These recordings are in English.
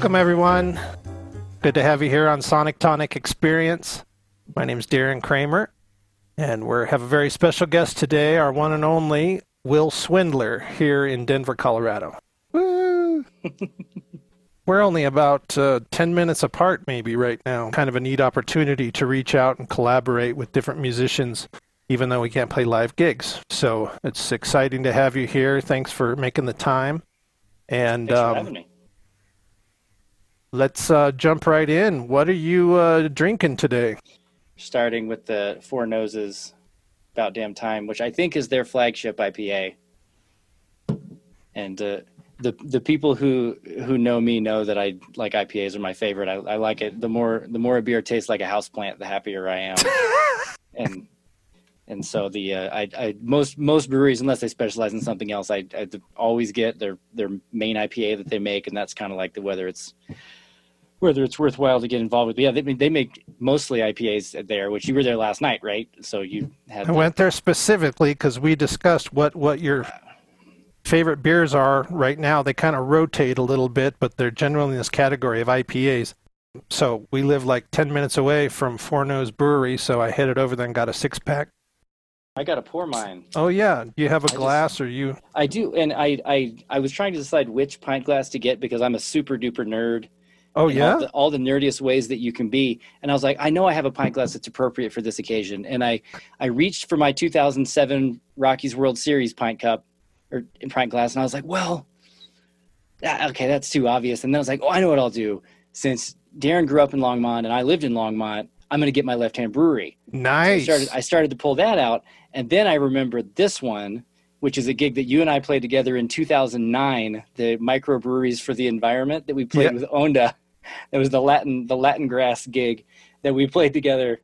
Welcome, everyone. Good to have you here on Sonic Tonic Experience. My name is Darren Kramer, and we have a very special guest today, our one and only Wil Swindler here in Denver, Colorado. Woo! We're only about uh, 10 minutes apart, maybe, right now. Kind of a neat opportunity to reach out and collaborate with different musicians, even though we can't play live gigs. So it's exciting to have you here. Thanks for making the time. And Thanks for um, having me. Let's uh, jump right in. What are you uh, drinking today? Starting with the Four Noses About Damn Time, which I think is their flagship IPA. And uh, the the people who who know me know that I like IPAs are my favorite. I, I like it. The more the more a beer tastes like a house plant, the happier I am. and and so the uh, I, I most most breweries, unless they specialize in something else, I, I always get their their main IPA that they make, and that's kind of like the whether it's whether it's worthwhile to get involved with. Yeah, they they make mostly IPAs there, which you were there last night, right? So you had I went there specifically because we discussed what, what your favorite beers are right now. They kind of rotate a little bit, but they're generally in this category of IPAs. So we live like 10 minutes away from Four Nose Brewery, so I headed over there and got a six pack. I got to pour mine. Oh, yeah. Do you have a just- glass or you? I do, and I I I was trying to decide which pint glass to get because I'm a super duper nerd. Oh, yeah? all the, all the nerdiest ways that you can be. And i was like i know i have a pint glass that's appropriate for this occasion. And i i reached for my 2007 rockies world series pint cup or pint glass and i was like well ah, okay that's too obvious. And then i was like oh i know what i'll do. Since darren grew up in longmont and i lived in longmont i'm going to get my left hand brewery. So I Nice. started, I started to pull that out, and then I remembered this one, which is a gig that you and I played together in 2009, the microbreweries for the environment that we played with Onda. That was the Latin the Latin grass gig that we played together.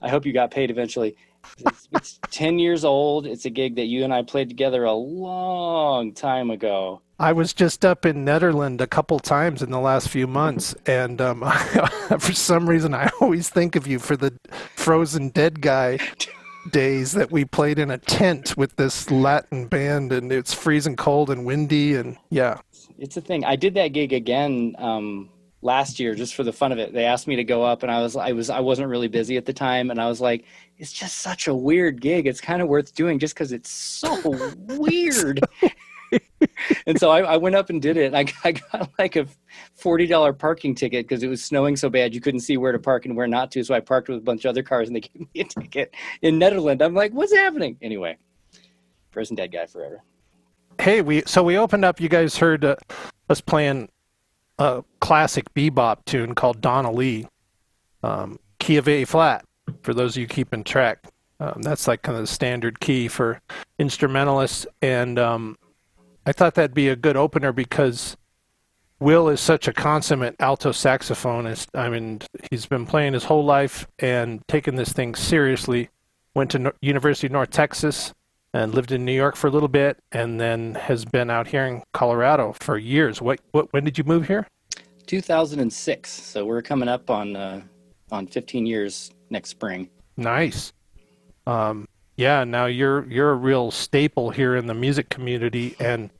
I hope you got paid eventually. It's, it's 10 years old. It's a gig that you and I played together a long time ago. I was just up in Nederland a couple times in the last few months, and um, for some reason, I always think of you for the Frozen Dead guy days that we played in a tent with this Latin band, and it's freezing cold and windy, and yeah, It's a thing. I did that gig again um, last year just for the fun of it. They asked me to go up, and I was I was I wasn't really busy at the time, and I was like, it's just such a weird gig. It's kind of worth doing just because it's so weird. and so I, I went up and did it. And I, I got like a forty dollar parking ticket because it was snowing so bad you couldn't see where to park and where not to. So I parked with a bunch of other cars, and they gave me a ticket in Nederland. I'm like, what's happening? Anyway, frozen dead guy forever. hey, we so we opened up. You guys heard uh, us playing a classic bebop tune called Donna Lee, um, key of A flat. For those of you keeping track, um, that's like kind of the standard key for instrumentalists. And um, I thought that'd be a good opener because Wil is such a consummate alto saxophonist. I mean, he's been playing his whole life and taking this thing seriously. Went to no- University of North Texas and lived in New York for a little bit, and then has been out here in Colorado for years. What, what when did you move here? 2006. So we're coming up on uh, on 15 years next spring. Nice. Um, yeah, now you're you're a real staple here in the music community, and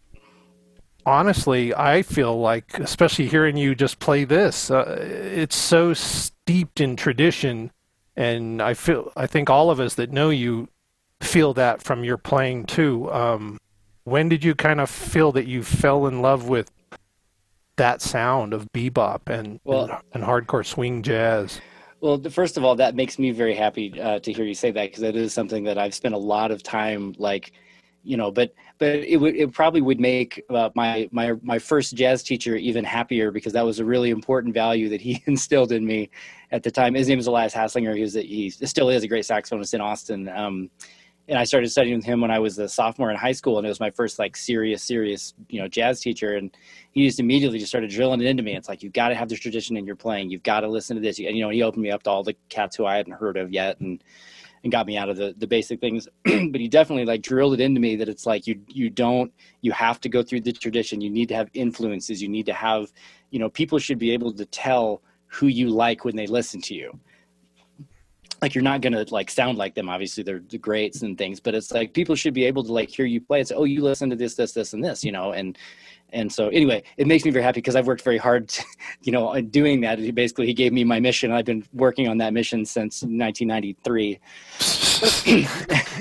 honestly, I feel like, especially hearing you just play this, uh, it's so steeped in tradition, and I feel I think all of us that know you feel that from your playing too. Um, when did you kind of feel that you fell in love with that sound of bebop and Well- and, and hardcore swing jazz? Well, first of all, that makes me very happy uh, to hear you say that because that is something that I've spent a lot of time like, you know, but but it would it probably would make uh, my my my first jazz teacher even happier because that was a really important value that he instilled in me at the time. His name is Elias Haslanger. He was a, he still is a great saxophonist in Austin. Um, and I started studying with him when I was a sophomore in high school, and it was my first like serious, serious, you know, jazz teacher. And he just immediately just started drilling it into me. It's like you've got to have this tradition in your playing. You've got to listen to this. And you know, he opened me up to all the cats who I hadn't heard of yet, and and got me out of the the basic things. but he definitely like drilled it into me that it's like you you don't you have to go through the tradition. You need to have influences. You need to have, you know, people should be able to tell who you like when they listen to you like you're not gonna like sound like them. Obviously, they're the greats and things, but it's like people should be able to like hear you play. It's oh, you listen to this, this, this, and this, you know, and and so anyway, it makes me very happy because I've worked very hard, to, you know, doing that. He basically he gave me my mission. I've been working on that mission since 1993.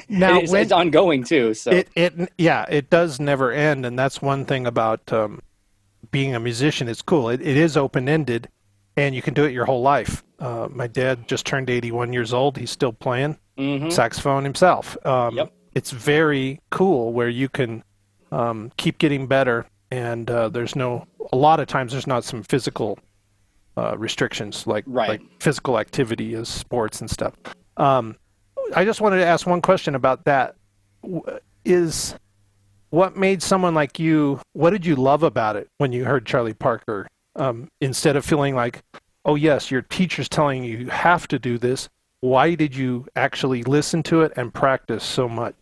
now it's, when, it's, ongoing too. So it, it yeah, it does never end, and that's one thing about um, being a musician. It's cool. It, it is open ended, and you can do it your whole life. Uh, my dad just turned 81 years old. He's still playing mm-hmm. saxophone himself. Um, yep. It's very cool where you can um, keep getting better and uh, there's no a lot of times there's not some physical uh, restrictions like right. like physical activity as sports and stuff. Um, I just wanted to ask one question about that. Is what made someone like you? What did you love about it when you heard Charlie Parker? Um, instead of feeling like, oh yes, your teacher's telling you you have to do this. Why did you actually listen to it and practice so much?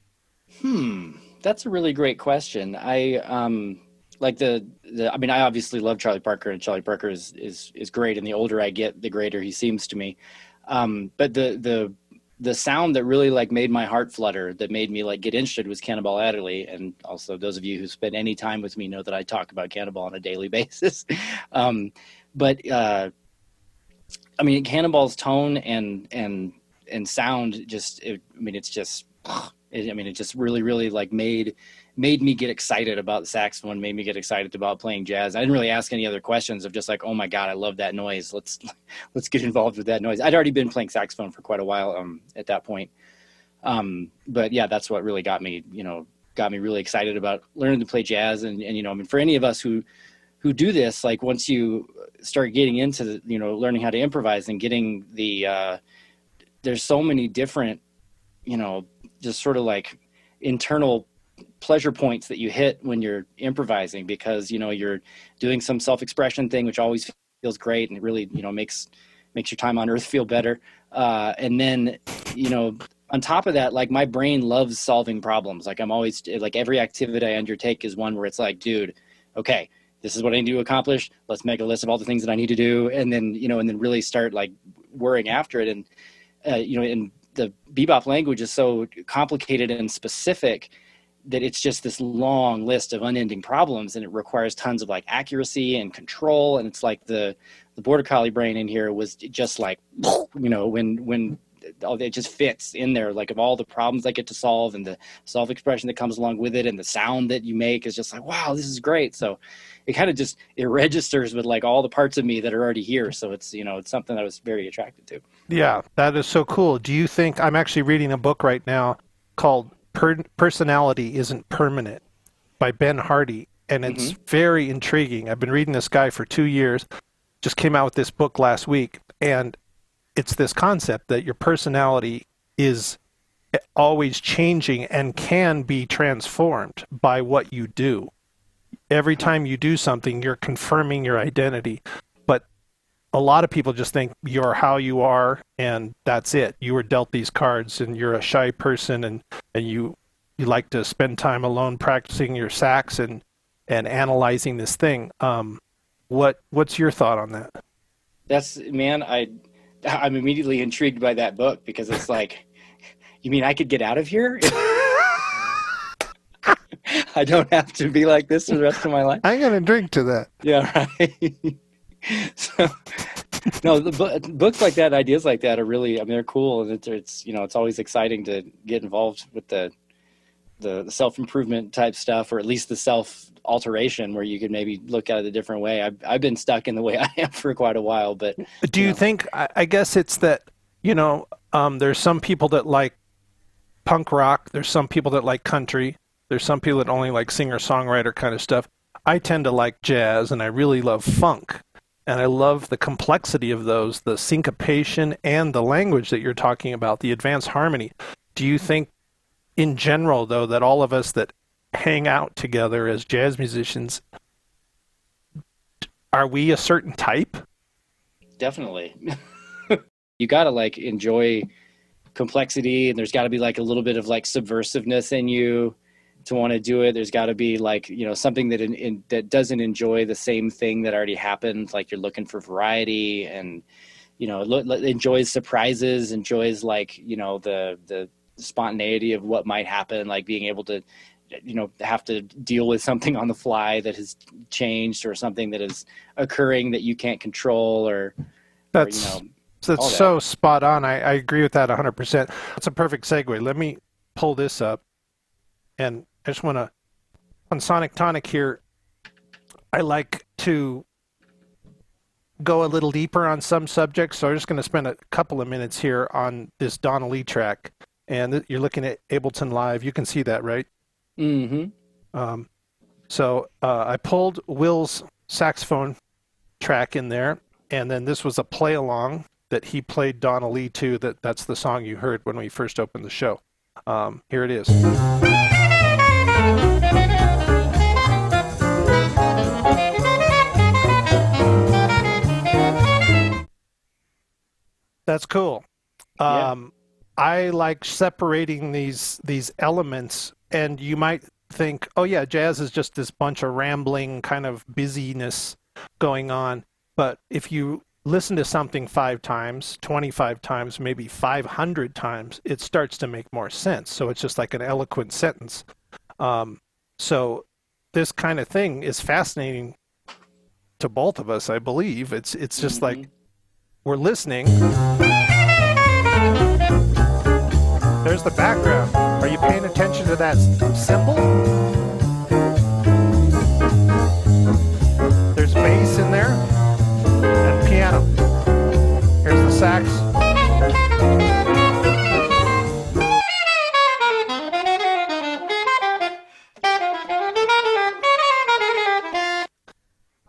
Hmm, that's a really great question. I um, like the, the I mean, I obviously love Charlie Parker, and Charlie Parker is is is great. And the older I get, the greater he seems to me. Um, but the the the sound that really like made my heart flutter, that made me like get interested, was Cannonball Adderley. And also, those of you who spend any time with me know that I talk about Cannonball on a daily basis. um, but uh, I mean, Cannonball's tone and and and sound just, it, I mean, it's just. It, I mean, it just really, really like made made me get excited about the saxophone, made me get excited about playing jazz. I didn't really ask any other questions of just like, oh my god, I love that noise. Let's let's get involved with that noise. I'd already been playing saxophone for quite a while um, at that point, um, but yeah, that's what really got me, you know, got me really excited about learning to play jazz. And and you know, I mean, for any of us who who do this, like once you start getting into the, you know learning how to improvise and getting the uh, there's so many different, you know, just sort of like internal pleasure points that you hit when you're improvising because you know you're doing some self-expression thing which always feels great and it really you know makes makes your time on earth feel better. Uh, and then you know on top of that like my brain loves solving problems. Like i'm always like every activity i undertake is one where it's like dude okay this is what i need to accomplish. Let's make a list of all the things that i need to do. And then you know and then really start like worrying after it. And uh, you know and the bebop language is so complicated and specific that it's just this long list of unending problems and it requires tons of like accuracy and control. And it's like the the border collie brain in here was just like you know when when it just fits in there like of all the problems i get to solve and the self expression that comes along with it and the sound that you make is just like wow this is great so it kind of just it registers with like all the parts of me that are already here so it's you know it's something i was very attracted to yeah that is so cool do you think i'm actually reading a book right now called per- personality isn't permanent by Ben Hardy, and it's mm-hmm. very intriguing. I've been reading this guy for two years. Just came out with this book last week, and it's this concept that your personality is always changing and can be transformed by what you do. Every time you do something, you're confirming your identity But a lot of people just think you're how you are and that's it. You were dealt these cards and you're a shy person and, and you you like to spend time alone practicing your sax and and analyzing this thing. Um, what what's your thought on that? That's man, I I'm immediately intrigued by that book because it's like, you mean I could get out of here? I don't have to be like this for the rest of my life. I'm gonna drink to that. Yeah, right. so, no, the bu- books like that, ideas like that are really, I mean, they're cool, and it's, it's you know, it's always exciting to get involved with the the, the self improvement type stuff, or at least the self alteration, where you could maybe look at it a different way. I've I've been stuck in the way I am for quite a while, but do you, know. think? I, I guess it's that you know, um, there's some people that like punk rock. There's some people that like country. There's some people that only like singer songwriter kind of stuff. I tend to like jazz, and I really love funk and I love the complexity of those, the syncopation and the language that you're talking about, the advanced harmony. Do you think, in general, though, that all of us that hang out together as jazz musicians, are we a certain type? Definitely. you got to like enjoy complexity, and there's got to be like a little bit of like subversiveness in you to want to do it there's got to be like you know something that in, in, that doesn't enjoy the same thing that already happened like you're looking for variety and you know lo- enjoys surprises enjoys like you know the the spontaneity of what might happen like being able to you know have to deal with something on the fly that has changed or something that is occurring that you can't control or, or That's you know that's that. so spot on. I, I agree with that 100%. That's a perfect segue. Let me pull this up. And I just want to, on Sonic Tonic here, I like to go a little deeper on some subjects. So I'm just going to spend a couple of minutes here on this Donna Lee track. And you're looking at Ableton Live. You can see that, right? Mm-hmm. Um, so uh, I pulled Will's saxophone track in there, and then this was a play along that he played Donna Lee to. That that's the song you heard when we first opened the show. Um, here it is. That's cool. Yeah. Um, I like separating these these elements, and you might think, oh yeah, jazz is just this bunch of rambling kind of busyness going on. But if you listen to something five times, 25 times, maybe 500 times, it starts to make more sense. So it's just like an eloquent sentence. Um, so this kind of thing is fascinating to both of us, I believe. It's it's just like we're listening. There's the background. Are you paying attention to that cymbal? There's bass in there and piano. Here's the sax.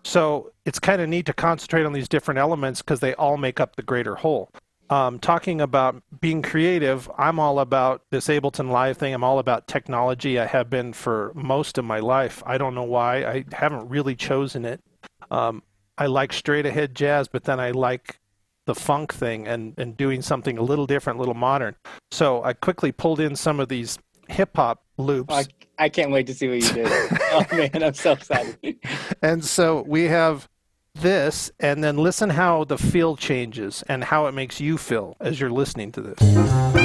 So it's kind of neat to concentrate on these different elements because they all make up the greater whole. Um, talking about being creative, I'm all about this Ableton Live thing. I'm all about technology. I have been for most of my life. I don't know why. I haven't really chosen it. Um, I like straight ahead jazz, but then I like the funk thing and, and doing something a little different, a little modern. So I quickly pulled in some of these hip hop loops. I, I can't wait to see what you did. oh man, I'm so excited. And so we have this, and then listen how the feel changes and how it makes you feel as you're listening to this.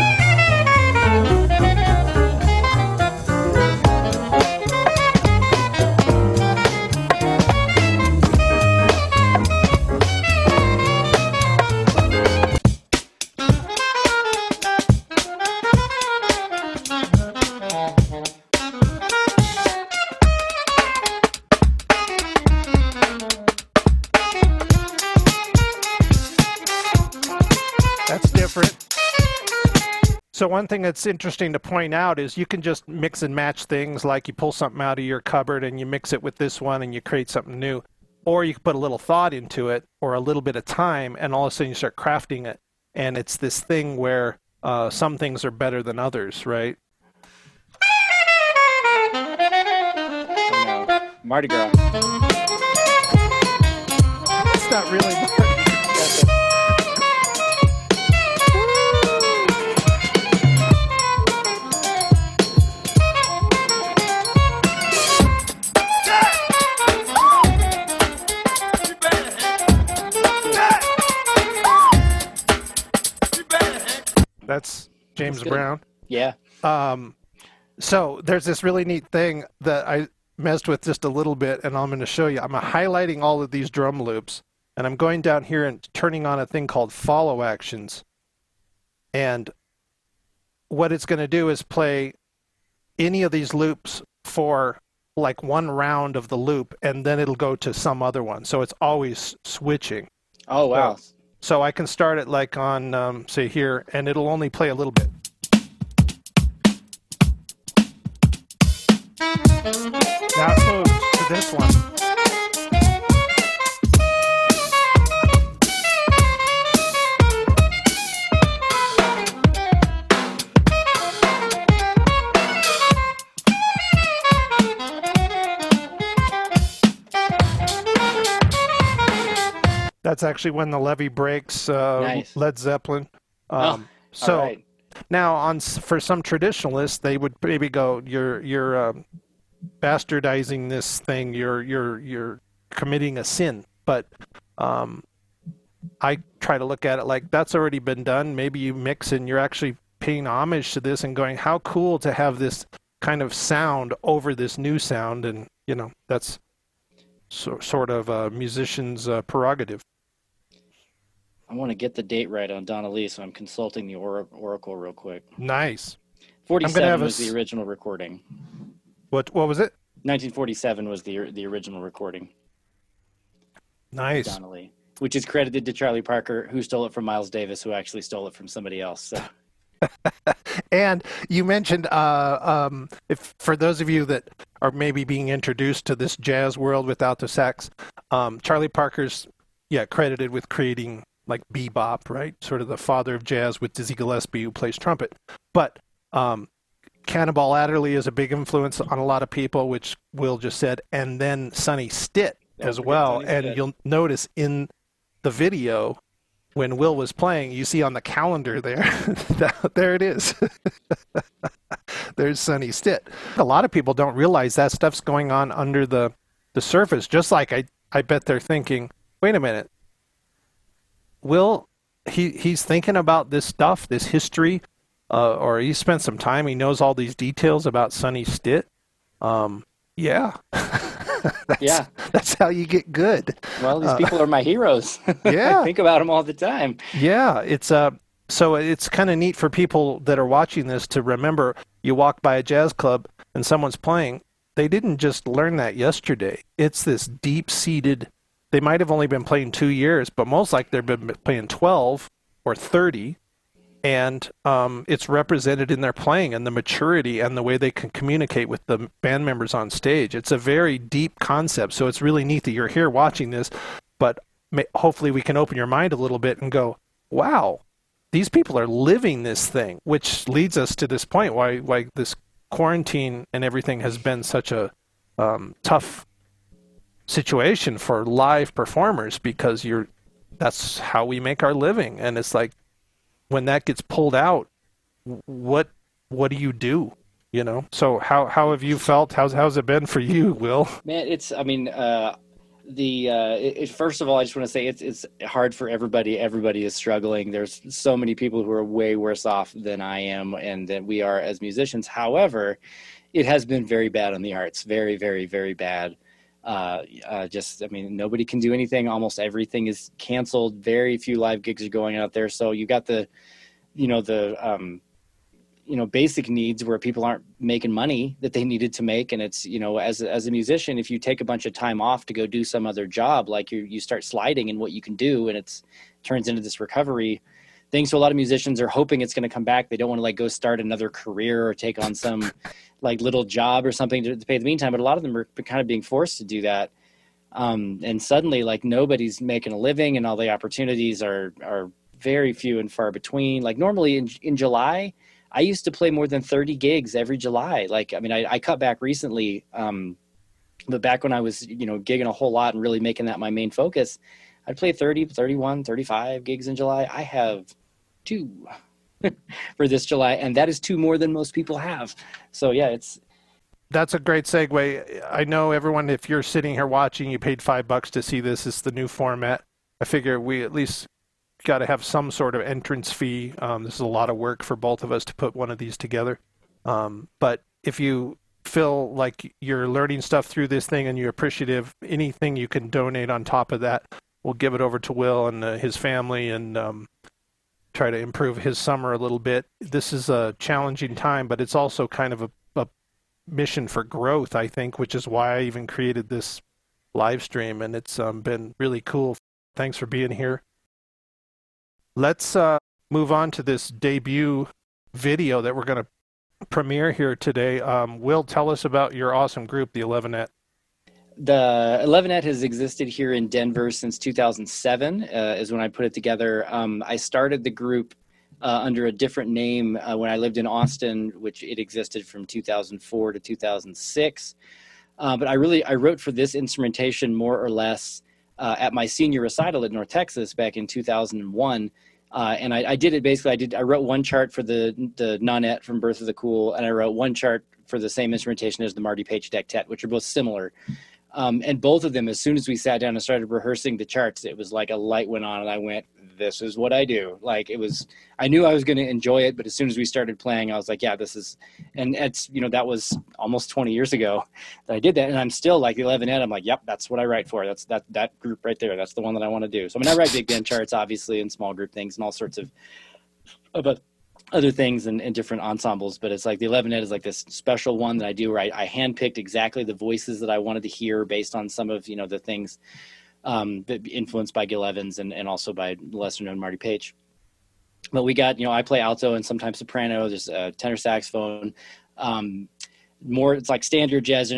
One thing that's interesting to point out is you can just mix and match things like you pull something out of your cupboard and you mix it with this one and you create something new. Or you can put a little thought into it or a little bit of time and all of a sudden you start crafting it. And it's this thing where uh, some things are better than others, right? Oh, no. Mardi Gras. It's not really. That's James. Brown. Yeah. Um, so there's this really neat thing that I messed with just a little bit, and I'm going to show you. I'm highlighting all of these drum loops, and I'm going down here and turning on a thing called follow actions. And what it's going to do is play any of these loops for like one round of the loop, and then it'll go to some other one. So it's always switching. Oh wow. So I can start it like on, um, say here, and it'll only play a little bit. Now it moves to this one. That's actually when the levee breaks. Uh, Nice. Led Zeppelin. Um, Oh, so right. now, on for some traditionalists, they would maybe go, "You're you're um, bastardizing this thing. You're you're you're committing a sin." But um, I try to look at it like that's already been done. Maybe you mix and you're actually paying homage to this and going, how cool to have this kind of sound over this new sound, and you know that's so, sort of a musician's uh, prerogative. I want to get the date right on Donna Lee, so I'm consulting the or- Oracle real quick. Nice. 47 was the original recording. What what was it? 1947 was the the original recording. Nice. Donna Lee, which is credited to Charlie Parker, who stole it from Miles Davis, who actually stole it from somebody else. So. and you mentioned, uh, um, if for those of you that are maybe being introduced to this jazz world without the sax, um, Charlie Parker's yeah credited with creating like bebop, right? Sort of the father of jazz with Dizzy Gillespie, who plays trumpet. But um, Cannonball Adderley is a big influence on a lot of people, which Wil just said, and then Sonny Stitt as well. And Stitt. you'll notice in the video when Wil was playing, you see on the calendar there, there it is. There's Sonny Stitt. A lot of people don't realize that stuff's going on under the, the surface, just like I, I bet they're thinking, wait a minute, Wil, he, he's thinking about this stuff, this history, uh, or he spent some time, he knows all these details about Sonny Stitt. Um, yeah. that's, yeah. That's how you get good. Well, these uh, people are my heroes. Yeah. I think about them all the time. Yeah. It's uh, so it's kind of neat for people that are watching this to remember you walk by a jazz club and someone's playing. They didn't just learn that yesterday. It's this deep seated, they might have only been playing two years, but most likely they've been playing 12 or 30 and um, it's represented in their playing and the maturity and the way they can communicate with the band members on stage. It's a very deep concept, so it's really neat that you're here watching this. But may, hopefully, we can open your mind a little bit and go, "Wow, these people are living this thing," which leads us to this point why why this quarantine and everything has been such a um, tough situation for live performers because you're that's how we make our living and it's like when that gets pulled out, what what do you do? You know. So how how have you felt? How's how's it been for you, Wil? Man, it's I mean. uh the uh, it, first of all, I just want to say it's it's hard for everybody. Everybody is struggling. There's so many people who are way worse off than I am, and that we are as musicians. However, it has been very bad on the arts. Very, very, very bad. Uh, uh, just, I mean, nobody can do anything. Almost everything is canceled. Very few live gigs are going out there. So you got the, you know, the, um, you know, basic needs where people aren't making money that they needed to make. And it's, you know, as, as a musician, if you take a bunch of time off to go do some other job, like you, you start sliding in what you can do and it's turns into this recovery thing. So a lot of musicians are hoping it's going to come back. They don't want to like go start another career or take on some like little job or something to, to pay the meantime. But a lot of them are kind of being forced to do that. Um, and suddenly like nobody's making a living and all the opportunities are, are very few and far between. Like normally in, in July, I used to play more than 30 gigs every July. Like, I mean, I, I cut back recently. Um, but back when I was, you know, gigging a whole lot and really making that my main focus, I'd play 30, 31, 35 gigs in July. I have two for this July, and that is two more than most people have. So yeah, it's that's a great segue. I know everyone, if you're sitting here watching, you paid five bucks to see this. It's the new format. I figure we at least got to have some sort of entrance fee. Um, this is a lot of work for both of us to put one of these together. Um, but if you feel like you're learning stuff through this thing and you're appreciative, anything you can donate on top of that, we'll give it over to Wil and uh, his family and um, try to improve his summer a little bit. This is a challenging time, but it's also kind of a, a mission for growth, I think, which is why I even created this live stream, and it's um, been really cool. Thanks for being here. Let's uh, move on to this debut video that we're going to premiere here today. Um, Wil, tell us about your awesome group, the Elevenet the Elevenet has existed here in Denver since 2007 uh, is when I put it together. Um, I started the group uh, under a different name uh, when I lived in Austin, which it existed from 2004 to 2006. Uh, but I really I wrote for this instrumentation more or less uh, at my senior recital at North Texas back in 2001. Uh, and I, I, did it basically. I did. I wrote one chart for the the Nonette from Birth of the Cool, and I wrote one chart for the same instrumentation as the Marty Paich Dectet, which are both similar. Um, and both of them, as soon as we sat down and started rehearsing the charts, it was like a light went on, and I went, "This is what I do." Like it was, I knew I was going to enjoy it, but as soon as we started playing, I was like, "Yeah, this is." And it's you know that was almost 20 years ago that I did that, and I'm still like Elevenet. I'm like, "Yep, that's what I write for. That's that that group right there. That's the one that I want to do." So I mean, I write big band charts, obviously, and small group things, and all sorts of, of other things and, and, different ensembles, but it's like the Elevenet is like this special one that I do where I, I handpicked exactly the voices that I wanted to hear based on some of, you know, the things um, influenced by Gil Evans and, and also by lesser known Marty Paich. But we got, you know, I play alto and sometimes soprano, there's a tenor saxophone, um, more it's like standard jazz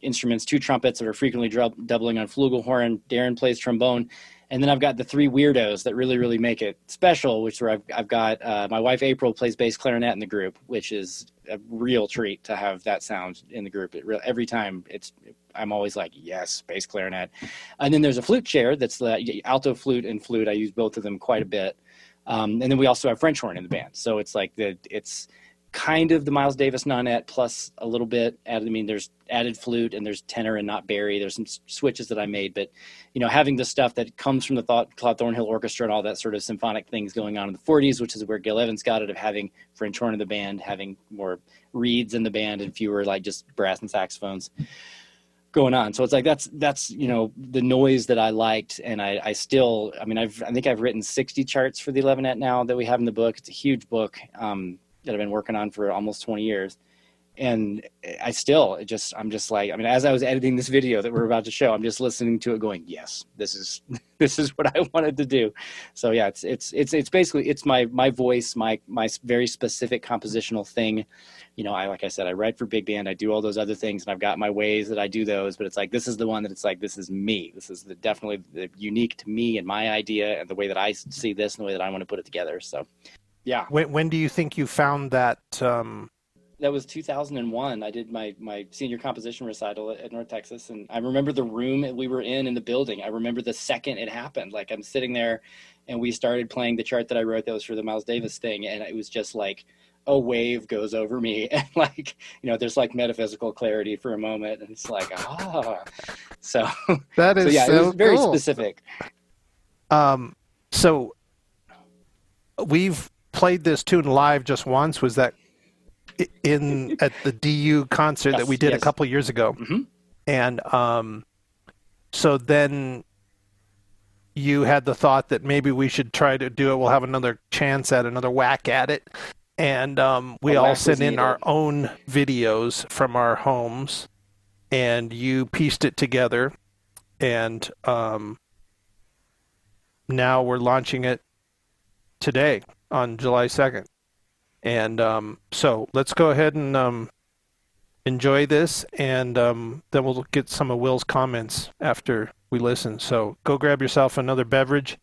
instruments, two trumpets that are frequently doubling on flugelhorn. Darren plays trombone, and then I've got the three weirdos that really, really make it special, which where I've, I've got uh, my wife April plays bass clarinet in the group, which is a real treat to have that sound in the group. Re- every time it's, I'm always like, yes, bass clarinet. And then there's a flute chair that's the alto flute and flute. I use both of them quite a bit. Um, and then we also have French horn in the band. So it's like the, it's, kind of the Miles Davis nonet plus a little bit added. I mean, there's added flute and there's tenor and not bari. There's some switches that I made, but you know, having the stuff that comes from the Thought, Claude Thornhill Orchestra and all that sort of symphonic things going on in the 40s, which is where Gil Evans got it of having French horn in the band, having more reeds in the band and fewer like just brass and saxophones going on. So it's like that's that's you know the noise that I liked, and I, I still I mean I've I think I've written 60 charts for the Elevenet now that we have in the book. It's a huge book. Um, that I've been working on for almost 20 years. And I still it just, I'm just like, I mean, as I was editing this video that we're about to show, I'm just listening to it going, yes, this is, this is what I wanted to do. So yeah, it's, it's, it's, it's basically, it's my, my voice, my, my very specific compositional thing. You know, I, like I said, I write for big band, I do all those other things and I've got my ways that I do those, but it's like, this is the one that it's like, this is me. This is the, definitely the unique to me and my idea and the way that I see this and the way that I want to put it together. So yeah. When when do you think you found that? Um... That was 2001. I did my my senior composition recital at, North Texas, and I remember the room we were in in the building. I remember the second it happened. Like I'm sitting there, and we started playing the chart that I wrote that was for the Miles Davis thing, and it was just like a wave goes over me and like you know there's like metaphysical clarity for a moment and it's like ah so that is so yeah so it was very cool. specific um so we've played this tune live just once was that in at the DU concert yes, that we did yes. a couple years ago, mm-hmm. and um, so then you had the thought that maybe we should try to do it. We'll have another chance at another whack at it, and um, we all sent in our own videos from our homes, and you pieced it together, and um, now we're launching it today on July 2nd. And um, so let's go ahead and um, enjoy this, and um, then we'll get some of Wil's comments after we listen. So go grab yourself another beverage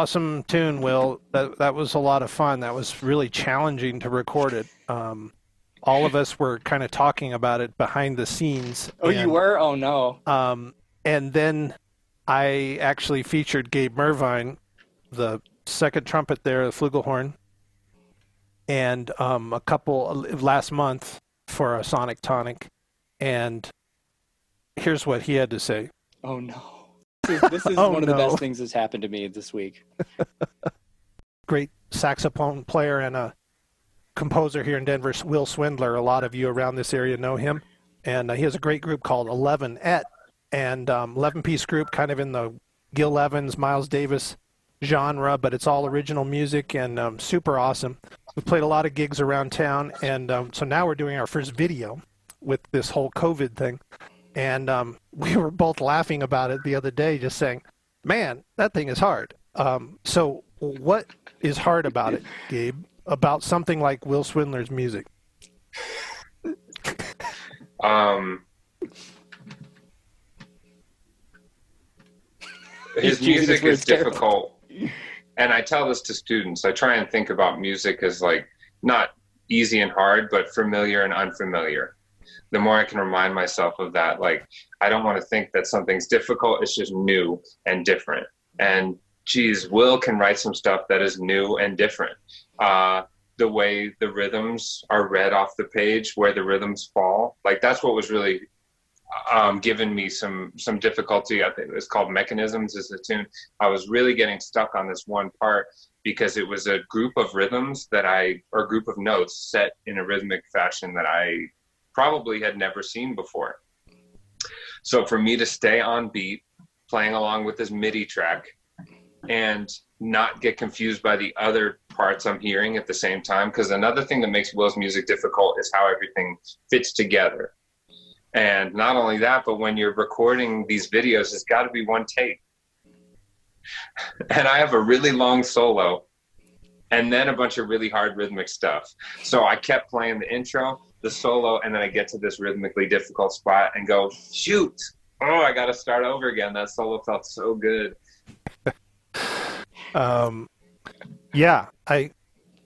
awesome tune, Wil. That that was a lot of fun. That was really challenging to record it. Um, all of us were kind of talking about it behind the scenes. Oh, you were? Oh no. Um, and then I actually featured Gabe Mervine, the second trumpet there, the flugelhorn, and um, a couple last month for a Sonic Tonic, and here's what he had to say. Oh no. This is, this is oh, one of the best things that's happened to me this week. Great saxophone player and a composer here in Denver, Wil Swindler. A lot of you around this area know him, and uh, he has a great group called Elevenet, and um, eleven piece group, kind of in the Gil Evans, Miles Davis genre, but it's all original music and um, super awesome. We've played a lot of gigs around town, and um, so now we're doing our first video with this whole COVID thing. And um, we were both laughing about it the other day, just saying, man, that thing is hard. Um, so, what is hard about it, Gabe, about something like Wil Swindler's music? Um, his music is difficult and I tell this to students. I try and think about music as like not easy and hard, but familiar and unfamiliar. The more I can remind myself of that, like I don't want to think that something's difficult. It's just new and different. And geez, Wil can write some stuff that is new and different. Uh, the way the rhythms are read off the page, where the rhythms fall, like that's what was really um, given me some some difficulty. I think it's called Mechanisms is the tune. I was really getting stuck on this one part because it was a group of rhythms that I or a group of notes set in a rhythmic fashion that I probably had never seen before. So for me to stay on beat, playing along with this MIDI track, and not get confused by the other parts I'm hearing at the same time. Because another thing that makes Wil's music difficult is how everything fits together and not only that, but when you're recording these videos, it's got to be one take. And I have a really long solo and then a bunch of really hard rhythmic stuff. So I kept playing the intro, the solo, and then I get to this rhythmically difficult spot and go, shoot, oh, I got to start over again. That solo felt so good. um, yeah, I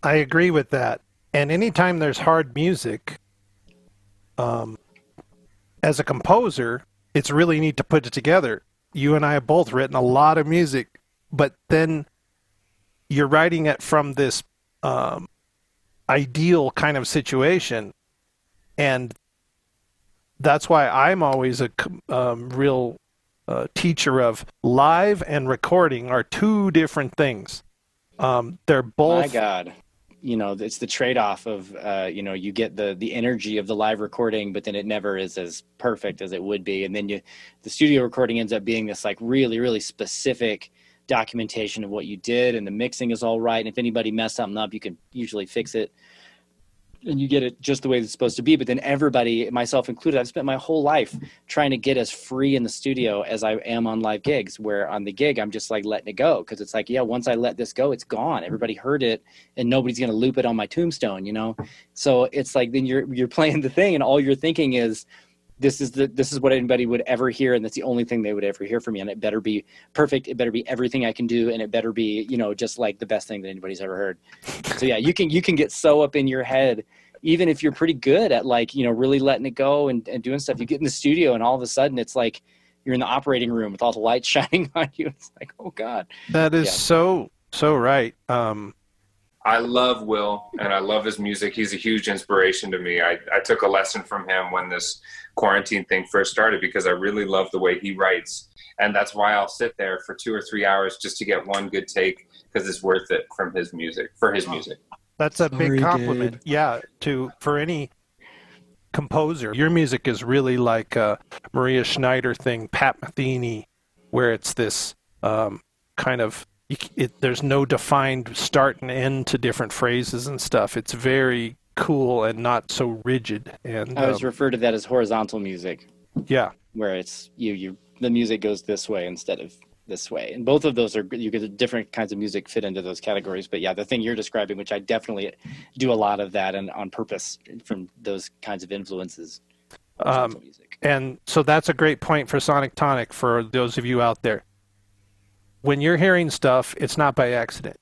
I agree with that. And anytime there's hard music, um, as a composer, it's really neat to put it together. You and I have both written a lot of music, but then you're writing it from this um, ideal kind of situation, and that's why I'm always a um, real uh, teacher of live and recording are two different things. Um, they're both. My God you know it's the trade-off of uh, you know you get the the energy of the live recording but then it never is as perfect as it would be and then you the studio recording ends up being this like really really specific documentation of what you did and the mixing is all right and if anybody messed something up you can usually fix it and you get it just the way it's supposed to be. But then everybody, myself included, I've spent my whole life trying to get as free in the studio as I am on live gigs. Where on the gig, I'm just like letting it go because it's like, yeah, once I let this go, it's gone. Everybody heard it, and nobody's gonna loop it on my tombstone, you know. So it's like then you're you're playing the thing, and all you're thinking is, this is the this is what anybody would ever hear and that's the only thing they would ever hear from me and it better be perfect it better be everything i can do and it better be you know just like the best thing that anybody's ever heard so yeah you can you can get so up in your head even if you're pretty good at like you know really letting it go and, and doing stuff you get in the studio and all of a sudden it's like you're in the operating room with all the lights shining on you it's like oh god that is yeah. so so right um I love Wil and I love his music. He's a huge inspiration to me. I, I took a lesson from him when this quarantine thing first started because I really love the way he writes. And that's why I'll sit there for two or three hours just to get one good take because it's worth it from his music, for his music. That's a Sorry, big compliment. Gabe. Yeah, to for any composer. Your music is really like a Maria Schneider thing, Pat Metheny, where it's this um, kind of it, there's no defined start and end to different phrases and stuff. It's very cool and not so rigid. And I always um, refer to that as horizontal music. Yeah, where it's you you the music goes this way instead of this way. And both of those are you get different kinds of music fit into those categories. But yeah, the thing you're describing, which I definitely do a lot of that and on purpose from those kinds of influences. Um, and so that's a great point for Sonic Tonic for those of you out there. when you're hearing stuff, it's not by accident.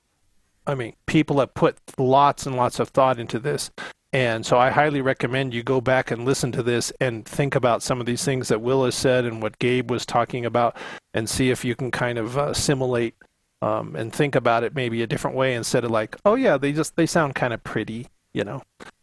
I mean, people have put lots and lots of thought into this. And so I highly recommend you go back and listen to this and think about some of these things that Wil has said and what Gabe was talking about and see if you can kind of uh, assimilate um, and think about it maybe a different way instead of like, oh yeah, they just they sound kind of pretty, you know.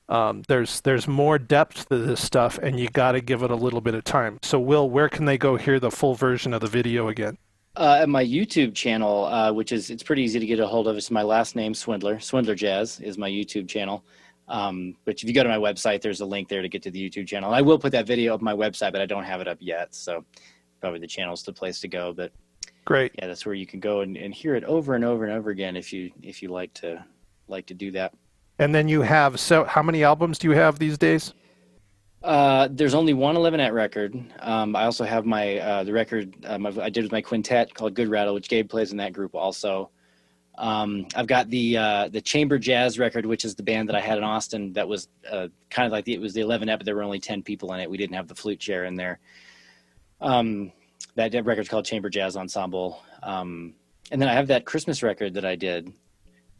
Um, there's there's more depth to this stuff, and you got to give it a little bit of time. So, Wil, where can they go hear the full version of the video again? Uh, at my YouTube channel, uh, which is it's pretty easy to get a hold of. It's my last name, Swindler. Swindler Jazz is my YouTube channel. Um, but if you go to my website, there's a link there to get to the YouTube channel. I will put that video up my website, but I don't have it up yet. So probably the channel's the place to go. But great, yeah, that's where you can go and, and hear it over and over and over again if you if you like to like to do that. And then you have so how many albums do you have these days? Uh, there's only one 11 record. Um, I also have my uh, the record um, I did with my quintet called Good Rattle, which Gabe plays in that group also. Um, I've got the uh, the chamber jazz record, which is the band that I had in Austin. That was uh, kind of like the, it was the Elevenet, but there were only 10 people in it. We didn't have the flute chair in there. Um, that record's called Chamber Jazz Ensemble. Um, and then I have that Christmas record that I did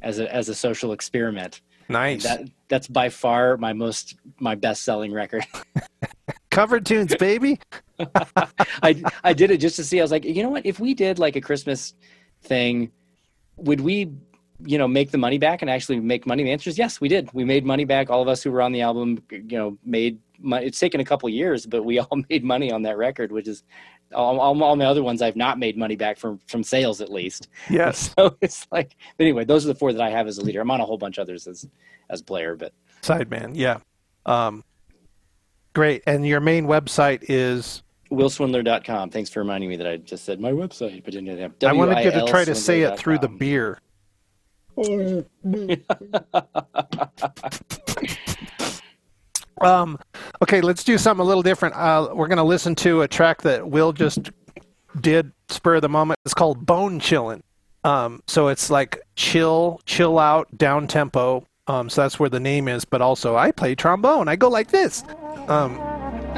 as a as a social experiment. Nice. That that's by far my most my best selling record. Cover tunes, baby. I I did it just to see. I was like, you know what? If we did like a Christmas thing would we you know make the money back and actually make money the answer is yes we did we made money back all of us who were on the album you know made money. it's taken a couple years but we all made money on that record which is all, all, all, my other ones i've not made money back from from sales at least yes so it's like but anyway those are the four that i have as a leader i'm on a whole bunch of others as as player but sideman yeah um great and your main website is wilswindler.com. Thanks for reminding me that I just said my website, but didn't have. I wanted you to try to say it through the beer. um, okay, let's do something a little different. Uh, we're going to listen to a track that Wil just did spur of the moment. It's called Bone Chillin'. Um, so it's like chill, chill out, down tempo. Um, so that's where the name is. But also, I play trombone. I go like this. Um,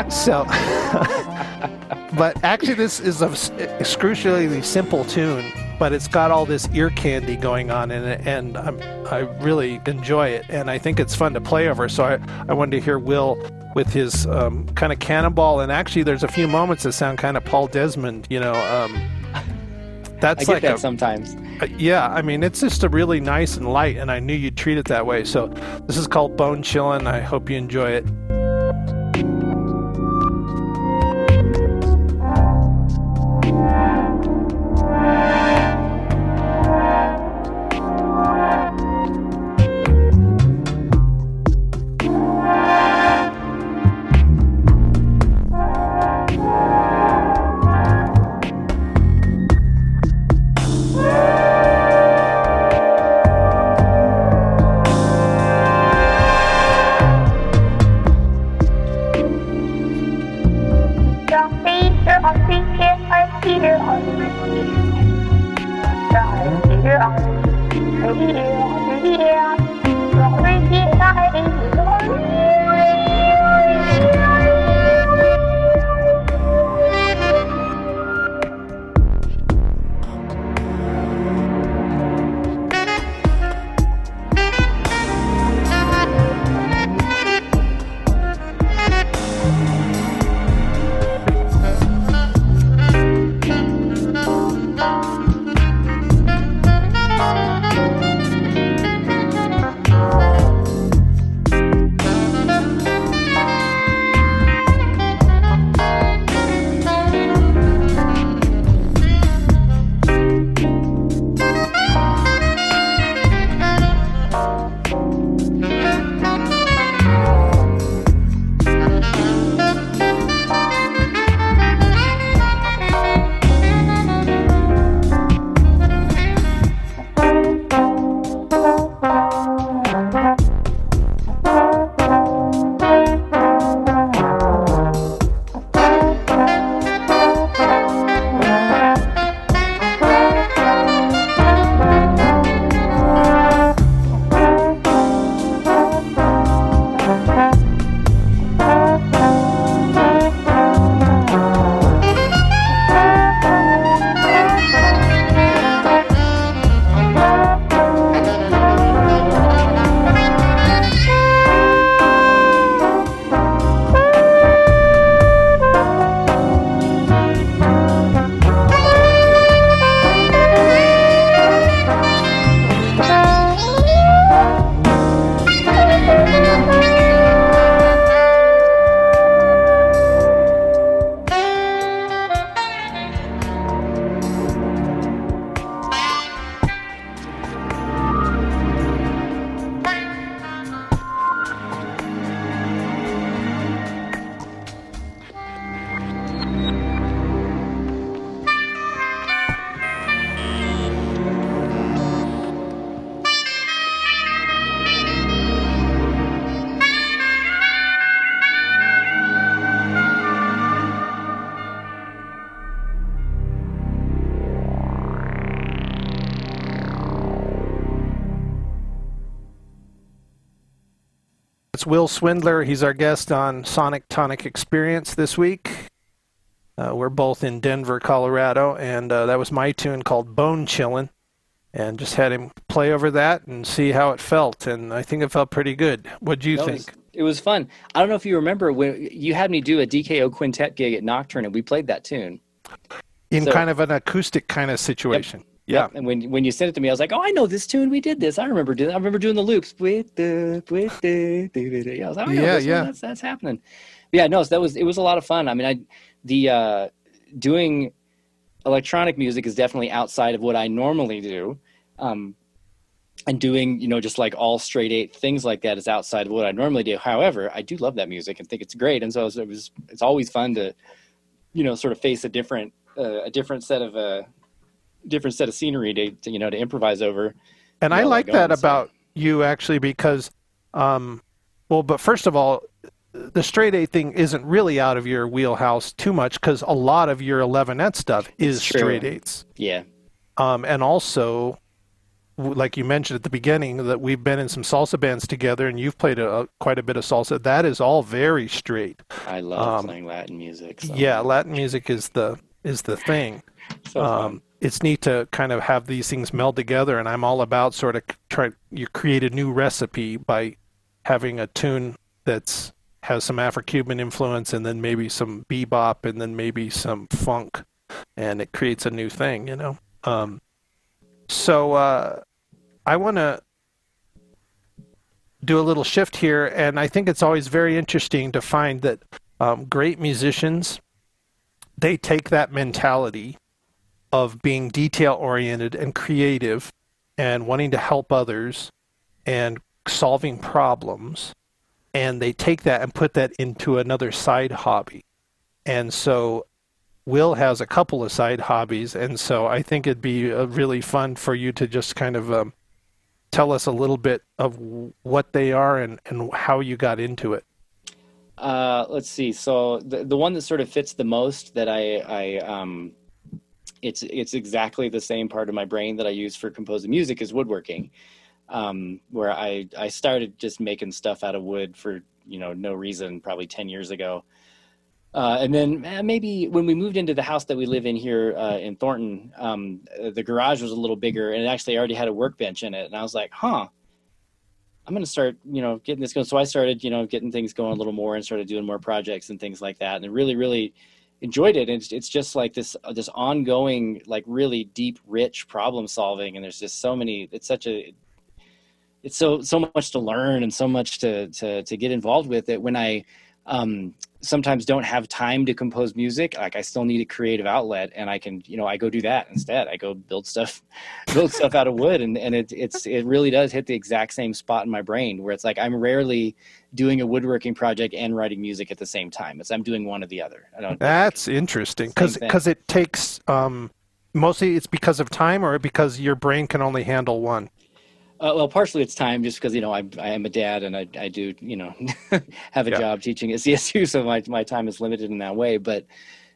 so, but actually, this is a excruciatingly simple tune, but it's got all this ear candy going on in it, and I'm, I really enjoy it, and I think it's fun to play over. So I, I wanted to hear Wil with his um, kind of cannonball, and actually, there's a few moments that sound kind of Paul Desmond, you know. Um, that's I like that a, sometimes. Uh, yeah, I mean, it's just a really nice and light, and I knew you'd treat it that way. So this is called Bone Chillin'. I hope you enjoy it. It's Wil Swindler. He's our guest on Sonic Tonic Experience this week. Uh, we're both in Denver, Colorado, and uh, that was my tune called Bone Chillin'. And just had him play over that and see how it felt, and I think it felt pretty good. What do you That think? was- it was fun. I don't know if you remember when you had me do a DKO quintet gig at Nocturne, and we played that tune. in so- kind of an acoustic kind of situation. Yeah. Yep. And when when you sent it to me, I was like, "Oh, I know this tune. We did this. I remember doing. I remember doing the loops with the with the. Yeah, I was like, oh, Yeah, this one. That's that's happening. Yeah, no, so that was it was a lot of fun. I mean, I the uh, doing electronic music is definitely outside of what I normally do. Um, and doing you know just like all straight eight things like that is outside of what I normally do. However, I do love that music and think it's great, and so it was, it was it's always fun to you know sort of face a different uh, a different set of uh, different set of scenery to, to you know to improvise over. And I like that on, so- about you actually because, um, well, but first of all, the straight A thing isn't really out of your wheelhouse too much because a lot of your Elevenet stuff is true. straight eights. Yeah, Um, and also, like you mentioned at the beginning, that we've been in some salsa bands together and you've played a, quite a bit of salsa. That is all very straight. I love Um, playing Latin music. So. Yeah, Latin music is the is the thing. so um, it's neat to kind of have these things meld together and i'm all about sort of try you create a new recipe by having a tune that's has some afro-cuban influence and then maybe some bebop and then maybe some funk and it creates a new thing you know? Um, so uh, i want to do a little shift here and i think it's always very interesting to find that um, great musicians they take that mentality of being detail oriented and creative and wanting to help others and solving problems. And they take that and put that into another side hobby. And so Wil has a couple of side hobbies and so i think it'd be uh, really fun for you to just kind of um, tell us a little bit of what they are and, and how you got into it. Uh, let's see. So the the one that sort of fits the most that I I um, it's it's exactly the same part of my brain that I use for composing music is woodworking, um, where I I started just making stuff out of wood for you know no reason probably ten years ago. Uh, and then eh, maybe when we moved into the house that we live in here uh, in Thornton, um, the garage was a little bigger and it actually already had a workbench in it. And I was like, huh, I'm going to start, you know, getting this going. So I started, you know, getting things going a little more and started doing more projects and things like that. And really, really enjoyed it. And it's, it's just like this, uh, this ongoing, like really deep, rich problem solving. And there's just so many, it's such a, it's so, so much to learn and so much to, to, to get involved with it when I, um, sometimes don't have time to compose music like i still need a creative outlet and i can you know i go do that instead. I go build stuff build stuff out of wood and, and it, it's it really does hit the exact same spot in my brain where it's like i'm rarely doing a woodworking project and writing music at the same time. It's i'm doing one or the other. I don't That's interesting. Because thing. it takes um, mostly it's because of time or because your brain can only handle one. Uh, well, partially it's time, just because you know I I am a dad and I I do you know have a Yeah. job teaching at CSU, so my my time is limited in that way. But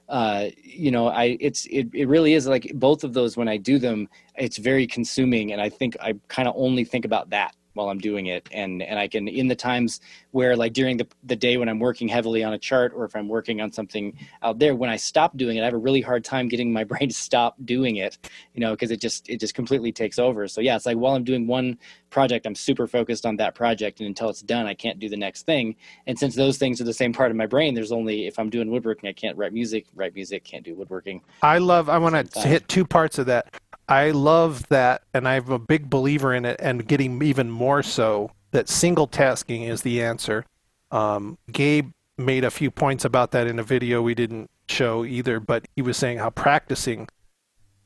uh, you know, I it's it it really is like both of those when I do them, it's very consuming, and I think I kind of only think about that while I'm doing it, and and I can in the times where like during the the day when I'm working heavily on a chart or if I'm working on something out there, when I stop doing it, I have a really hard time getting my brain to stop doing it, you know, because it just it just completely takes over. So yeah, it's like while I'm doing one project, I'm super focused on that project, and until it's done, I can't do the next thing. And since those things are the same part of my brain, there's only if I'm doing woodworking, I can't write music. Write music, can't do woodworking. I love. I want to hit two parts of that. I love that, and I'm a big believer in it, and getting even more so that single tasking is the answer. Um, Gabe made a few points about that in a video we didn't show either, but he was saying how practicing,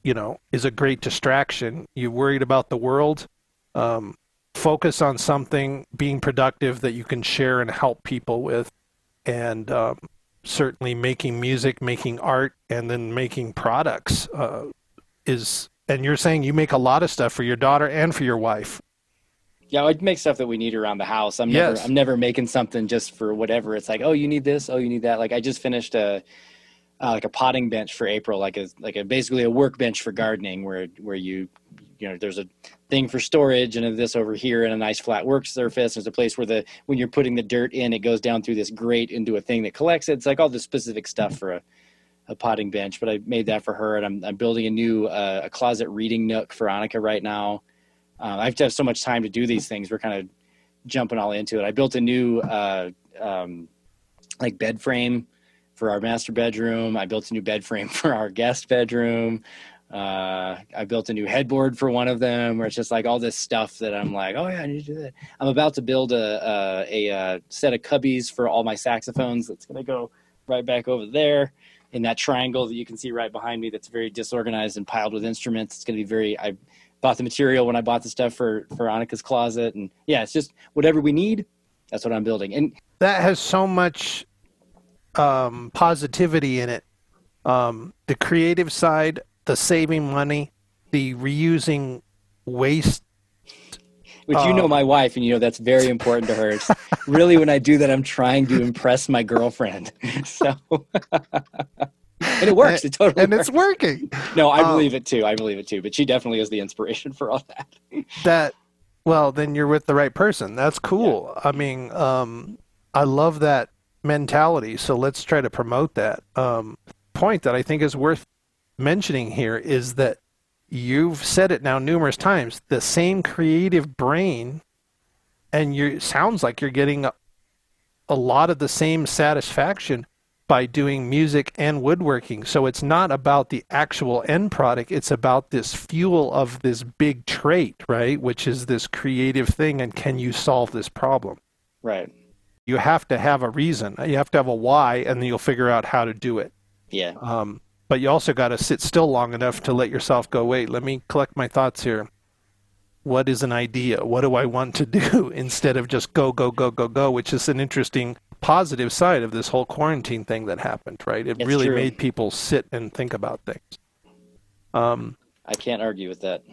you know, is a great distraction. You're worried about the world. Um, focus on something, being productive that you can share and help people with, and um, certainly making music, making art, and then making products uh, is. And you're saying you make a lot of stuff for your daughter and for your wife. Yeah, I make stuff that we need around the house. I'm Yes. never I'm never making something just for whatever. It's like, oh, you need this, oh, you need that. Like I just finished a uh, like a potting bench for April, like a like a basically a workbench for gardening, where where you you know there's a thing for storage and this over here and a nice flat work surface there's a place where the when you're putting the dirt in it goes down through this grate into a thing that collects it it's like all the specific stuff for a, a potting bench but i made that for her and i'm, I'm building a new uh, a closet reading nook for annika right now uh, i have to have so much time to do these things we're kind of jumping all into it i built a new uh, um, like bed frame for our master bedroom. I built a new bed frame for our guest bedroom. Uh, I built a new headboard for one of them, where it's just like all this stuff that I'm like, oh yeah, I need to do that. I'm about to build a a, a, a set of cubbies for all my saxophones. That's gonna go right back over there in that triangle that you can see right behind me. That's very disorganized and piled with instruments. It's gonna be very. I bought the material when I bought the stuff for for Annika's closet, and yeah, it's just whatever we need. That's what I'm building, and that has so much um, positivity in it. Um, the creative side, the saving money, the reusing waste. Which you know um, my wife, and you know that's very important to her. It's really, when I do that, I'm trying to impress my girlfriend. So, and it works. It totally and works. it's working. No, I um, believe it too. I believe it too. But she definitely is the inspiration for all that. that well, then you're with the right person. That's cool. Yeah. I mean, um, I love that mentality. So let's try to promote that. Um, point that I think is worth mentioning here is that you've said it now numerous times. The same creative brain, and you sounds like you're getting a, a lot of the same satisfaction by doing music and woodworking. So it's not about the actual end product, it's about this fuel of this big trait, right? Which is this creative thing and can you solve this problem? Right you have to have a reason. You have to have a why, and then you'll figure out how to do it. Yeah. Um, but you also got to sit still long enough to let yourself go. Wait, let me collect my thoughts here. What is an idea? What do I want to do instead of just go, go, go, go, go? Which is an interesting positive side of this whole quarantine thing that happened. Right? It it's really true. made people sit and think about things. Um, I can't argue with that.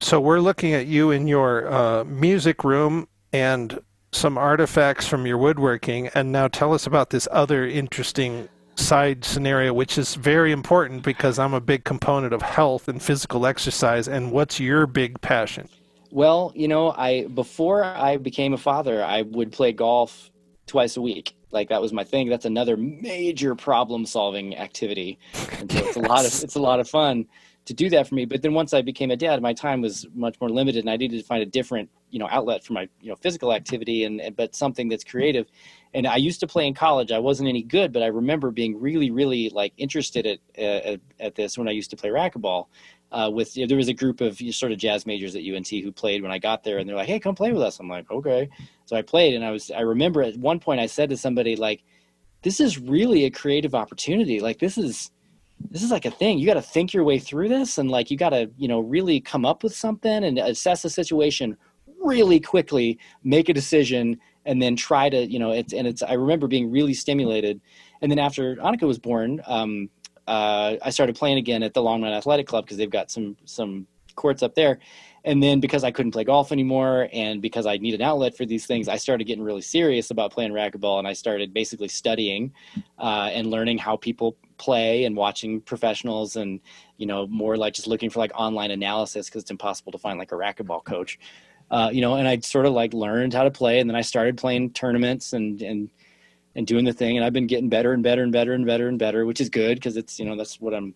So we're looking at you in your uh, music room, and some artifacts from your woodworking, and now tell us about this other interesting side scenario, which is very important because I'm a big component of health and physical exercise. And what's your big passion? Well, you know, I before I became a father, I would play golf twice a week. Like that was my thing. That's another major problem solving activity. And so it's a lot of it's a lot of fun to do that for me. But then once I became a dad, my time was much more limited, and I needed to find a different, you know, outlet for my, you know, physical activity, and, and but something that's creative. And I used to play in college. I wasn't any good, but I remember being really, really like interested at at, at this when I used to play racquetball. Uh, with you know, there was a group of you know, sort of jazz majors at UNT who played when I got there, and they're like, "Hey, come play with us." I'm like, "Okay." So I played, and I was I remember at one point I said to somebody like, "This is really a creative opportunity. Like this is." this is like a thing you got to think your way through this and like you got to you know really come up with something and assess the situation really quickly make a decision and then try to you know it's and it's i remember being really stimulated and then after annika was born um, uh, i started playing again at the longmont athletic club because they've got some some courts up there and then because I couldn't play golf anymore and because I need an outlet for these things, I started getting really serious about playing racquetball and I started basically studying uh, and learning how people play and watching professionals and you know more like just looking for like online analysis because it's impossible to find like a racquetball coach. Uh, you know, and I sort of like learned how to play and then I started playing tournaments and and and doing the thing and I've been getting better and better and better and better and better, which is good because it's you know that's what I'm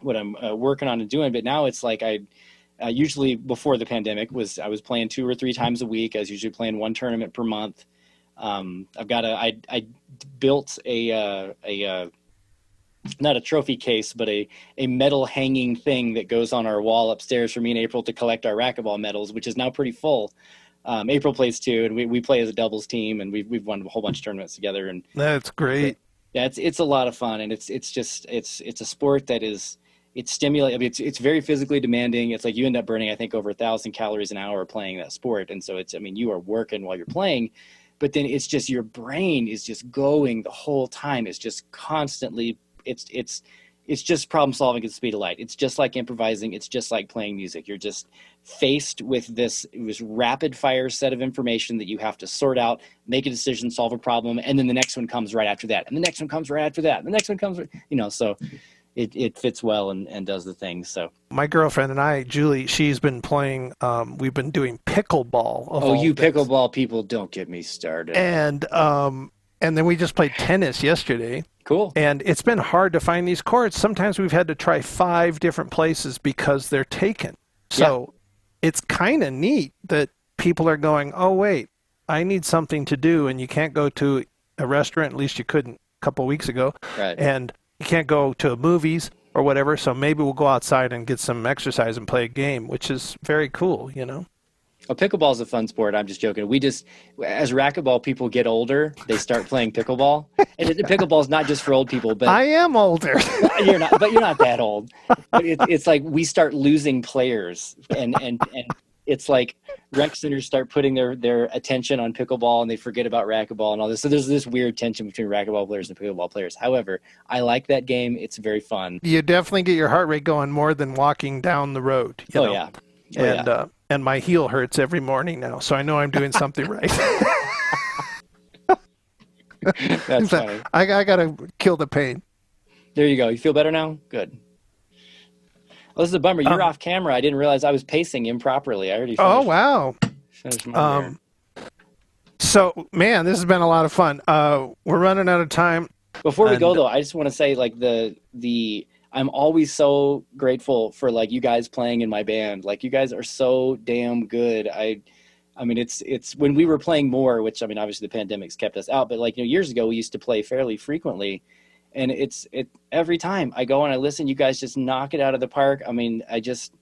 what I'm uh, working on and doing. But now it's like I uh, usually before the pandemic was I was playing two or three times a week. I was usually playing one tournament per month. Um, I've got a I I built a uh, a uh, not a trophy case, but a a metal hanging thing that goes on our wall upstairs for me and April to collect our racquetball medals, which is now pretty full. Um, April plays too, and we, we play as a doubles team, and we've we've won a whole bunch of tournaments together. And that's great. Yeah, it's it's a lot of fun, and it's it's just it's it's a sport that is it's stimulating. I mean, it's it's very physically demanding. It's like you end up burning, I think, over a thousand calories an hour playing that sport, and so it's. I mean, you are working while you're playing, but then it's just your brain is just going the whole time. It's just constantly. It's it's it's just problem solving at the speed of light. It's just like improvising. It's just like playing music. You're just faced with this this rapid fire set of information that you have to sort out, make a decision, solve a problem, and then the next one comes right after that, and the next one comes right after that, and the next one comes, you know. So it, it fits well and, and does the things. So my girlfriend and I, Julie, she's been playing. Um, we've been doing pickleball. Oh, you things. pickleball people! Don't get me started. And um, and then we just played tennis yesterday. Cool. And it's been hard to find these courts. Sometimes we've had to try five different places because they're taken. So yeah. it's kind of neat that people are going, oh wait, I need something to do, and you can't go to a restaurant. At least you couldn't a couple weeks ago. Right. And you can't go to movies or whatever. So maybe we'll go outside and get some exercise and play a game, which is very cool, you know. Oh, pickleball is a fun sport. I'm just joking. We just, as racquetball people get older, they start playing pickleball. And pickleball is not just for old people, but I am older. you're not, but you're not that old. But it, it's like we start losing players, and and and it's like rec centers start putting their their attention on pickleball and they forget about racquetball and all this. So there's this weird tension between racquetball players and pickleball players. However, I like that game. It's very fun. You definitely get your heart rate going more than walking down the road. oh know? yeah. Oh, and yeah. Uh, and my heel hurts every morning now, so I know I'm doing something right. That's funny. I, I gotta kill the pain. There you go. You feel better now? Good. Well, this is a bummer. You're um, off camera. I didn't realize I was pacing improperly. I already. Oh, finished, oh wow. Um, so man, this has been a lot of fun. Uh, we're running out of time. Before we and, go though, I just want to say like the the I'm always so grateful for like you guys playing in my band. Like you guys are so damn good. I I mean it's it's when we were playing more, which I mean obviously the pandemic's kept us out, but like you know years ago we used to play fairly frequently and it's it every time I go and I listen, you guys just knock it out of the park. I mean, I just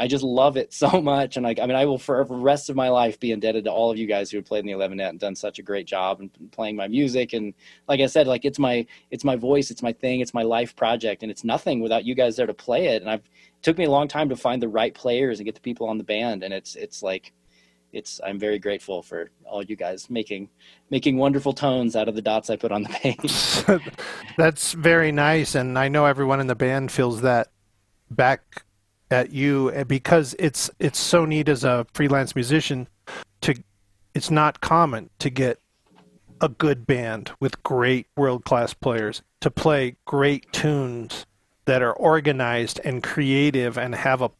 I just love it so much, and like I mean, I will for the rest of my life be indebted to all of you guys who have played in the Elevenet and done such a great job and playing my music. And like I said, like it's my it's my voice, it's my thing, it's my life project, and it's nothing without you guys there to play it. And I've it took me a long time to find the right players and get the people on the band, and it's it's like it's I'm very grateful for all you guys making making wonderful tones out of the dots I put on the page. That's very nice, and I know everyone in the band feels that back at you eh, because it's it's so neat as a freelance musician to it's not common to get a good band with great world class players to play great tunes that are organized and creative and have a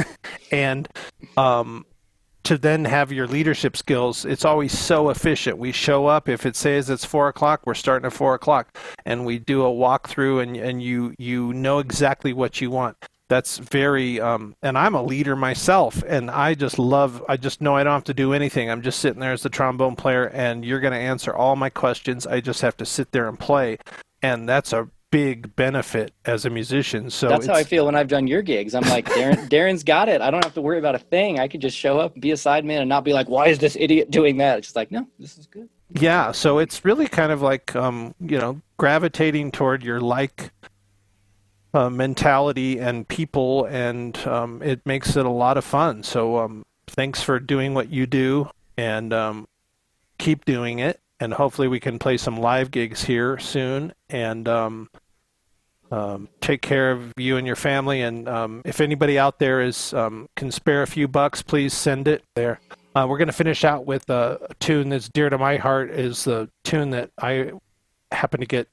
and um, to then have your leadership skills, it's always so efficient. We show up if it says it's four o'clock, we're starting at four o'clock, and we do a walkthrough, and and you you know exactly what you want. That's very, um, and I'm a leader myself, and I just love. I just know I don't have to do anything. I'm just sitting there as the trombone player, and you're going to answer all my questions. I just have to sit there and play, and that's a big benefit as a musician. So that's how I feel when I've done your gigs. I'm like, Darren, Darren's got it. I don't have to worry about a thing. I could just show up, be a sideman, and not be like, why is this idiot doing that? It's just like, no, this is good. Yeah. So it's really kind of like, um, you know, gravitating toward your like uh, mentality and people, and um, it makes it a lot of fun. So um, thanks for doing what you do, and um, keep doing it and hopefully we can play some live gigs here soon and um, um, take care of you and your family. And um, if anybody out there is can spare a few bucks, please send it there. Uh, we're going to finish out with a, a, tune that's dear to my heart. Is the tune that I happen to get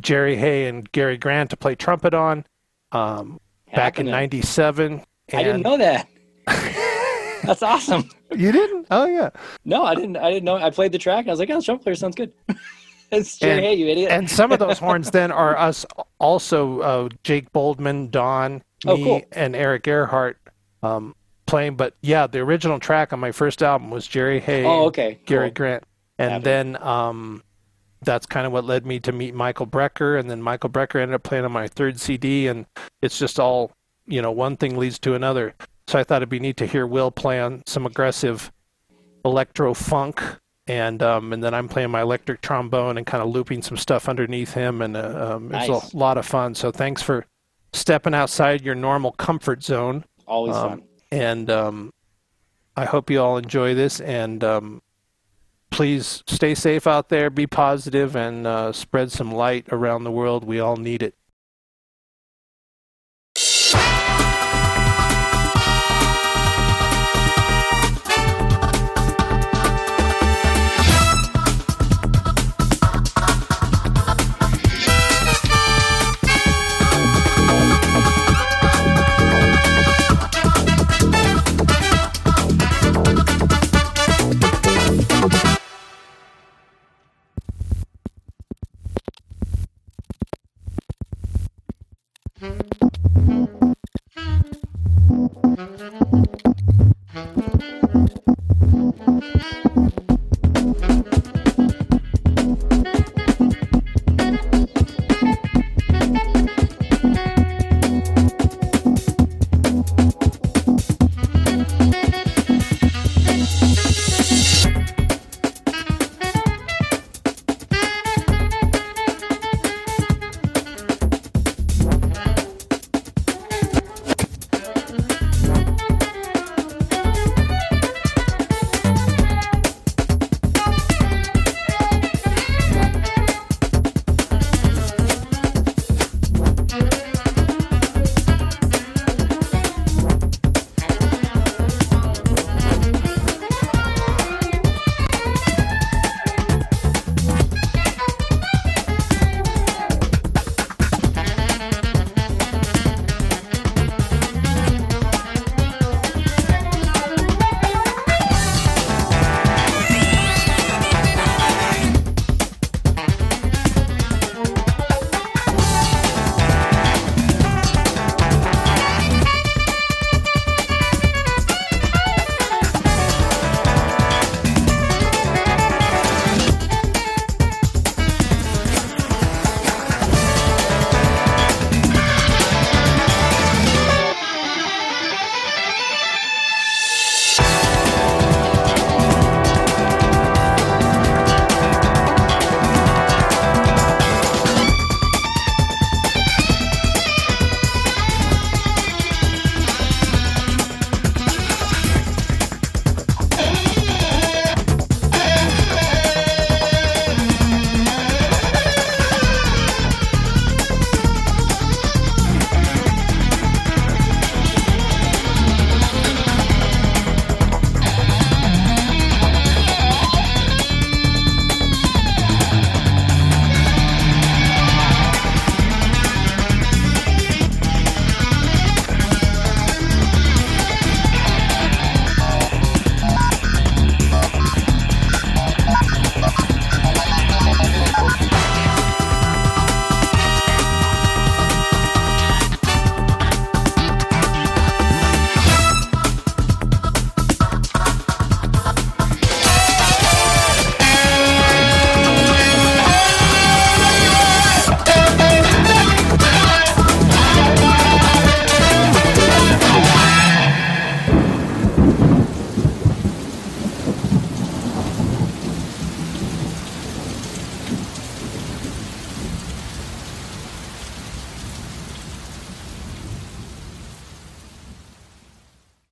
Jerry Hey and Gary Grant to play trumpet on um, back in '97. I didn't know that. That's awesome. You didn't? Oh yeah. No, I didn't. I didn't know. I played the track and I was like, "Oh, trumpet player sounds good." it's Jerry Hey, you idiot. and some of those horns then are us also uh, Jake Boldman, Don, oh, me, oh, cool. and Eric Earhart um, playing. But yeah, the original track on my first album was Jerry Hey. Oh, okay. Gary cool. Grant, and then um, that's kind of what led me to meet Michael Brecker, and then Michael Brecker ended up playing on my third CD, and it's just all you know, one thing leads to another. So I thought it'd be neat to hear Wil play on some aggressive electro funk, and um, and then I'm playing my electric trombone and kind of looping some stuff underneath him, and uh, um, nice. it's a lot of fun. So thanks for stepping outside your normal comfort zone. Always um, fun. And um, I hope you all enjoy this, and um, please stay safe out there, be positive, and uh, spread some light around the world. We all need it.